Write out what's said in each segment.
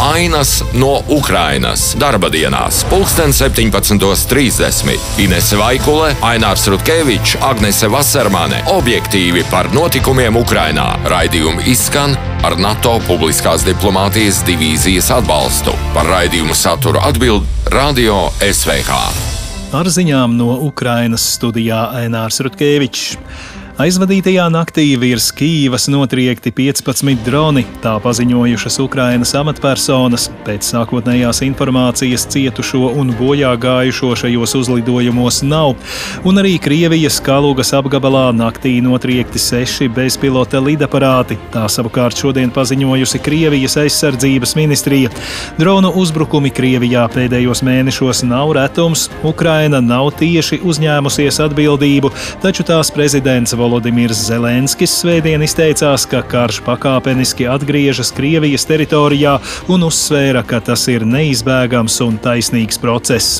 Ainas no Ukrainas darba dienās, pulksten 17.30. Inese Vaikule, Ainārs Rutkevičs, Agnese Vasarmane - objektīvi par notikumiem Ukrainā. Raidījumi izskan ar NATO publiskās diplomātijas divīzijas atbalstu. Par raidījumu saturu atbild Radio SVH. Ar ziņām no Ukrainas studijā Ainārs Rutkevičs. Aizvadītajā naktī virs Kīivas notriekti 15 droni, tā paziņojušas Ukrainas amatpersonas. Pēc sākotnējās informācijas cietušo un bojā gājušo šajos uzlidojumos nav, un arī Krievijas Kalugas apgabalā naktī notriekti seši bezpilota lidaparāti. Tā savukārt šodien paziņojusi Krievijas aizsardzības ministrija. Dronu uzbrukumi Krievijā pēdējos mēnešos nav retums, Ukraina nav tieši uzņēmusies atbildību, taču tās prezidents Volodymyrs Volodimirs Zelenskis svētdien izteicās, ka karš pakāpeniski atgriežas Krievijas teritorijā un uzsvēra, ka tas ir neizbēgams un taisnīgs process.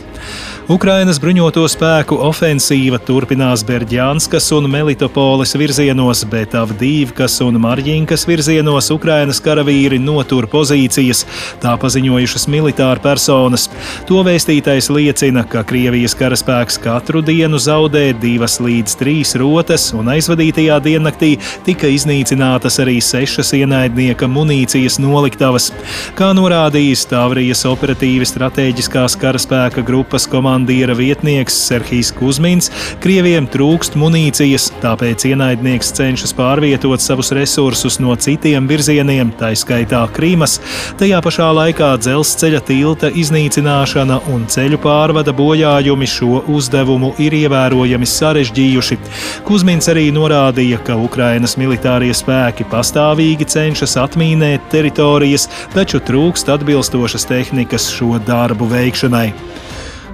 Ukrainas bruņoto spēku ofensīva turpinās Berģānskas un Melitopoles virzienos, bet Avdīvkas un Marģinkas virzienos Ukrainas karavīri notur pozīcijas, tā paziņojušas militāra personas. To vēstītais liecina, ka Krievijas karaspēks katru dienu zaudē divas līdz trīs rotas, un aizvadītajā diennaktī tika iznīcinātas arī sešas ienaidnieka munīcijas noliktavas. Kā norādījis Tāvrijas operatīvi strateģiskās karaspēka grupas komanda, komandiera vietnieks Serhijas Kuzmins, Krieviem trūkst munīcijas, tāpēc ienaidnieks cenšas pārvietot savus resursus no citiem virzieniem, tā skaitā Krīmas. Tajā pašā laikā dzelzceļa tilta iznīcināšana un ceļu pārvada bojājumi šo uzdevumu ir ievērojami sarežģījuši. Kuzmins arī norādīja, ka Ukrainas militārie spēki pastāvīgi cenšas atmīnēt teritorijas, taču trūkst atbilstošas tehnikas šo darbu veikšanai.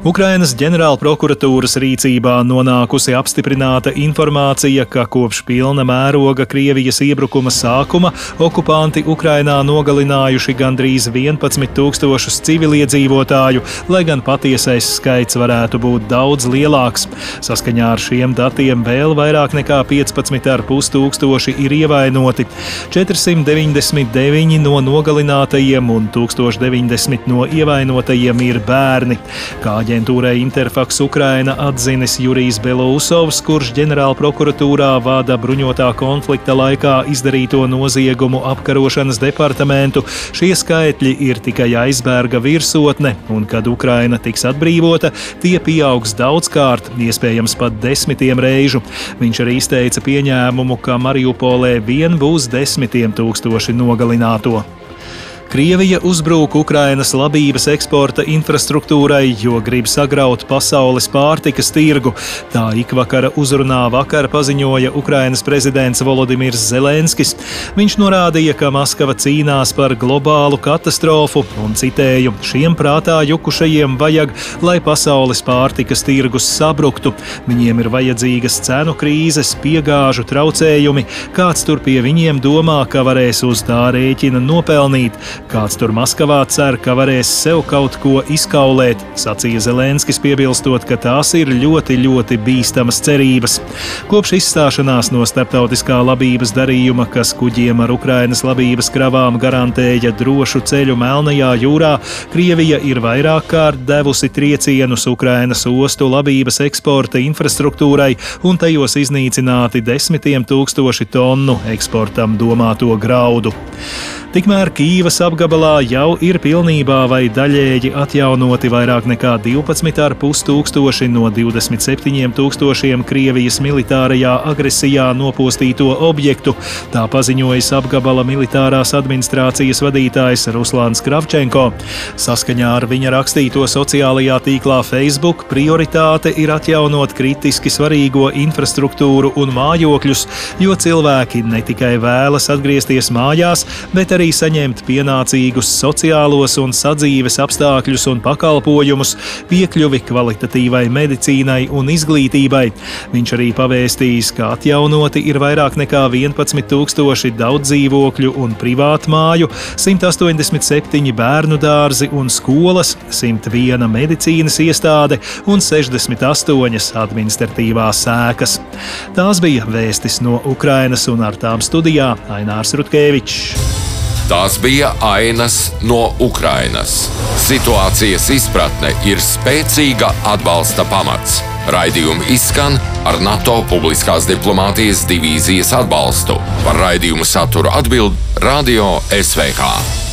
Ukrainas ģenerālprokuratūras rīcībā nonākusi apstiprināta informācija, ka kopš pilna mēroga Krievijas iebrukuma sākuma okupanti Ukrainā nogalinājuši gandrīz 11 tūkstošus civiliedzīvotāju, lai gan patiesais skaits varētu būt daudz lielāks. Saskaņā ar šiem datiem vēl vairāk nekā 15,5 tūkstoši ir ievainoti. 499 no nogalinātajiem un 1090 no ievainotajiem ir bērni. Kā Aģentūrai Interfax Ukraina atzinis Jurijs Belousovs, kurš ģenerālprokuratūrā vada bruņotā konflikta laikā izdarīto noziegumu apkarošanas departamentu. Šie skaitļi ir tikai aizbērga virsotne, un kad Ukraina tiks atbrīvota, tie pieaugs daudzkārt, iespējams pat desmitiem reižu. Viņš arī izteica pieņēmumu, ka Mariupolē vien būs desmitiem tūkstoši nogalināto. Krievija uzbrūk Ukrainas labības eksporta infrastruktūrai, jo grib sagraut pasaules pārtikas tirgu. Tā ikvakara uzrunā vakar paziņoja Ukrainas prezidents Volodimirs Zelenskis. Viņš norādīja, ka Maskava cīnās par globālu katastrofu un citēju: Šiem prātā jukušajiem vajag, lai pasaules pārtikas tirgus sabruktu. Viņiem ir vajadzīgas cenu krīzes, piegāžu traucējumi, kāds tur pie viņiem domā, ka varēs uz tā rēķina nopelnīt. Kāds tur Maskavā cer, ka varēs sev kaut ko izkaulēt, sacīja Zelenskis, piebilstot, ka tās ir ļoti, ļoti bīstamas cerības. Kopš izstāšanās no starptautiskā labības darījuma, kas kuģiem ar Ukrainas labības kravām garantēja drošu ceļu Melnajā jūrā, Krievija ir vairāk kārt devusi triecienus Ukrainas ostu labības eksporta infrastruktūrai, un tajos iznīcināti desmitiem tūkstoši tonu eksportam domāto graudu. Tikmēr Kīvas apgabalā jau ir pilnībā vai daļēji atjaunoti vairāk nekā 12,5 tūkstoši no 27 tūkstošiem Krievijas militārajā agresijā nopostīto objektu. Tā paziņojas apgabala militārās administrācijas vadītājs Ruslāns Kravčenko. Saskaņā ar viņa rakstīto sociālajā tīklā Facebook prioritāte ir atjaunot kritiski svarīgo infrastruktūru un mājokļus, jo cilvēki ne tikai vēlas atgriezties mājās, bet arī saņemt pienācīgus sociālos un sadzīves apstākļus un pakalpojumus, piekļuvi kvalitatīvai medicīnai un izglītībai. Viņš arī pavēstījis, ka atjaunoti ir vairāk nekā 11,000 daudz dzīvokļu un privātu māju, 187 bērnu dārzi un skolas, 101 medicīnas iestāde un 68 administratīvās sēkas. Tās bija vēstis no Ukrainas un ar tām studijā Ainārs Rutkevičs. Tās bija ainas no Ukrainas. Situācijas izpratne ir spēcīga atbalsta pamats. Raidījumi izskan ar NATO publiskās diplomātijas divīzijas atbalstu. Par raidījumu saturu atbild Radio SVH.